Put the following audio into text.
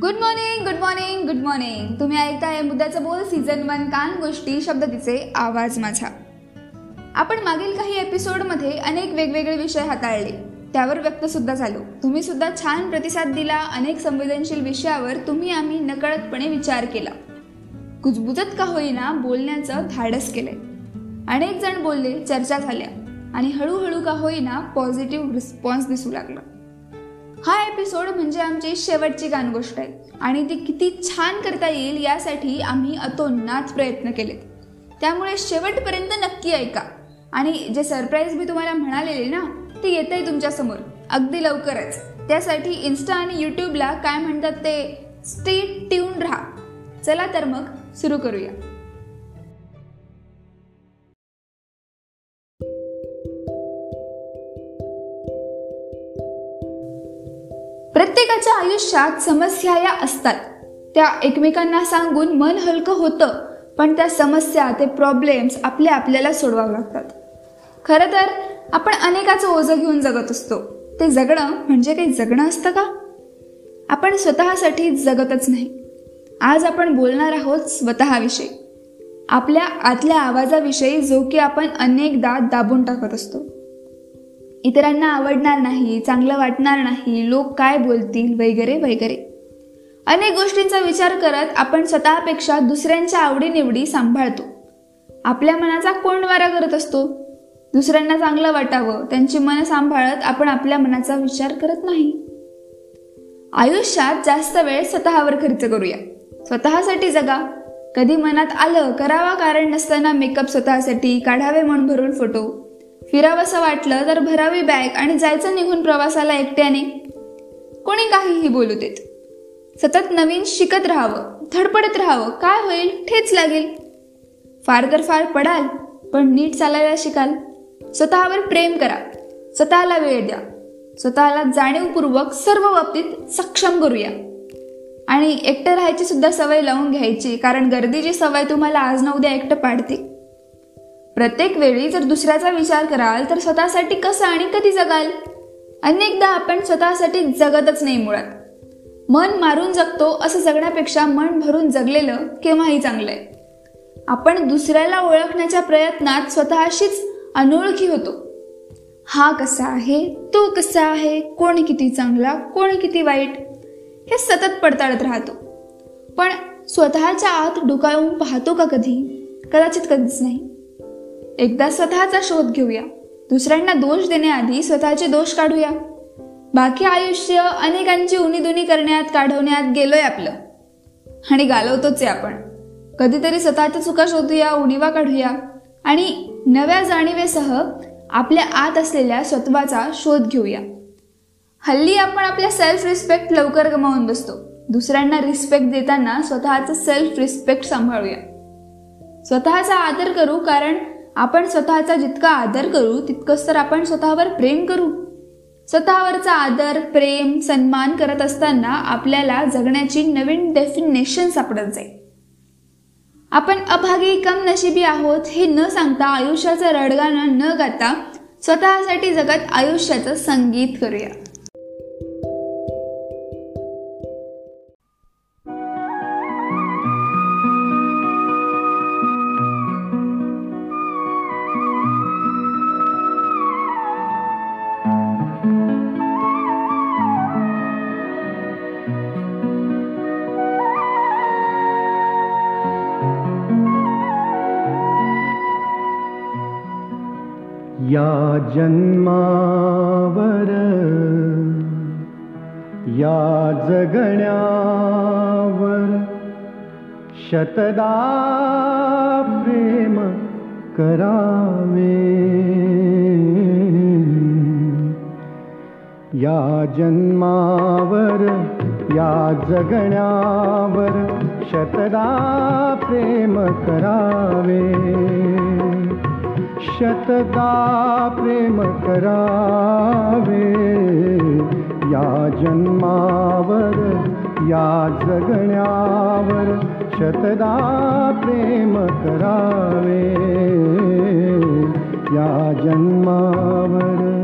Good morning good morning good morning तुम्ही ऐकताय मुद्द्याचं बोल सीझन वन कान गोष्टी शब्द तिचे आवाज माझा. आपण मागील काही एपिसोडमध्ये अनेक वेगवेगळे विषय हाताळले. त्यावर व्यक्त सुद्धा झालो. तुम्ही सुद्धा छान प्रतिसाद दिला अनेक संवेदनशील विषयावर तुम्ही आम्ही नकळतपणे विचार केला. कुजबुजत का होईना बोलण्याचं धाडस केलंय. अनेक जण बोलले चर्चा झाल्या. आणि हळूहळू का होईना पॉझिटिव्ह रिस्पॉन्स दिसू लागला. हा एपिसोड म्हणजे आमची शेवटची गानगोष्ट आहे. आणि ती किती छान करता येईल यासाठी आम्ही अतोनात प्रयत्न केलेत. त्यामुळे शेवटपर्यंत नक्की ऐका. आणि जे सरप्राईज मी तुम्हाला म्हणालेले ना ते येत आहे तुमच्यासमोर अगदी लवकरच. त्यासाठी इन्स्टा आणि यूट्यूबला काय म्हणतात ते स्टे ट्यून राहा. चला तर मग सुरू करूया. प्रत्येकाच्या आयुष्यात समस्या या असतात. त्या एकमेकांना सांगून मन हलकं होतं पण त्या समस्या ते प्रॉब्लेम्स आपल्या आपल्याला सोडवावं लागतात. खरं तर आपण अनेकाचं ओझं घेऊन जगत असतो. ते जगणं म्हणजे काही जगणं असतं का? आपण स्वतःसाठी जगतच नाही. आज आपण बोलणार आहोत स्वतःविषयी. आपल्या आतल्या आवाजाविषयी जो की आपण अनेकदा दाबून टाकत असतो. इतरांना आवडणार नाही चांगलं वाटणार नाही लोक काय बोलतील वगैरे वगैरे. अनेक गोष्टींचा विचार करत आपण स्वतःपेक्षा दुसऱ्यांच्या आवडीनिवडी सांभाळतो. आपल्या मनाचा कोण वारा करत असतो? दुसऱ्यांना चांगलं वाटावं त्यांची मन सांभाळत आपण आपल्या मनाचा विचार करत नाही. आयुष्यात जास्त वेळ स्वतःवर खर्च करूया. स्वतःसाठी जगा. कधी मनात आलं करावा कारण नसताना मेकअप स्वतःसाठी काढावे म्हणून भरून फोटो. फिरावंसं वाटलं तर भरावी बॅग आणि जायचं निघून प्रवासाला एकट्याने. कोणी काहीही बोलू देत. सतत नवीन शिकत राहावं धडपडत राहावं काय होईल ठेच लागेल. फार तर फार पडाल पण नीट चालायला शिकाल. स्वतःवर प्रेम करा स्वतःला वेळ द्या. स्वतःला जाणीवपूर्वक सर्व बाबतीत सक्षम करूया. आणि एकटं राहायची सुद्धा सवय लावून घ्यायची कारण गर्दीची सवय तुम्हाला आज ना उद्या एकटं पाडते. प्रत्येक वेळी जर दुसऱ्याचा विचार कराल तर स्वतःसाठी कसं आणि कधी जगाल? अनेकदा आपण स्वतःसाठी जगतच नाही मुळात. मन मारून जगतो असं जगण्यापेक्षा मन भरून जगलेलं केव्हाही चांगलं आहे आपण दुसऱ्याला ओळखण्याच्या प्रयत्नात स्वतःशीच अनोळखी होतो. हा कसा आहे? तो कसा आहे? कोण किती चांगला कोण किती वाईट? हे सतत पडताळत राहतो. पण स्वतःच्या आत डुकाळून पाहतो का कधी? कदाचित कधीच नाही. एकदा स्वतःचा शोध घेऊया. दुसऱ्यांना दोष देण्याआधी स्वतःचे दोष काढूया. बाकी आयुष्य अनेकांची उनीदुनी करण्यात काढवण्यात गेलोय आपलं. आणि घालवतोच आहे आपण. कधीतरी स्वतःच्या चुका शोधूया उणीवा काढूया. आणि नव्या जाणीवेसह आपल्या आत असलेल्या स्वत्वाचा शोध घेऊया. हल्ली आपण आपल्या सेल्फ रिस्पेक्ट लवकर गमावून बसतो. दुसऱ्यांना रिस्पेक्ट देताना स्वतःचं सेल्फ रिस्पेक्ट सांभाळूया. स्वतःचा आदर करू कारण आपण स्वतःचा जितका आदर करू तितकंच तर आपण स्वतःवर प्रेम करू. स्वतःवरचा आदर प्रेम सन्मान करत असताना आपल्याला जगण्याची नवीन डेफिनेशन सापडत जाईल. आपण अभागी कम नशिबी आहोत हे न सांगता आयुष्याचं रडगाणं न गाता स्वतःसाठी जगत आयुष्याचं संगीत करूया. या जन्मावर या जगण्यावर शतदा प्रेम करावे. या जन्मावर या जगण्यावर शतदा प्रेम करावे शतदा प्रेम करावे। या जन्मावर या जगण्यावर शतदा प्रेम करावे। या जन्मावर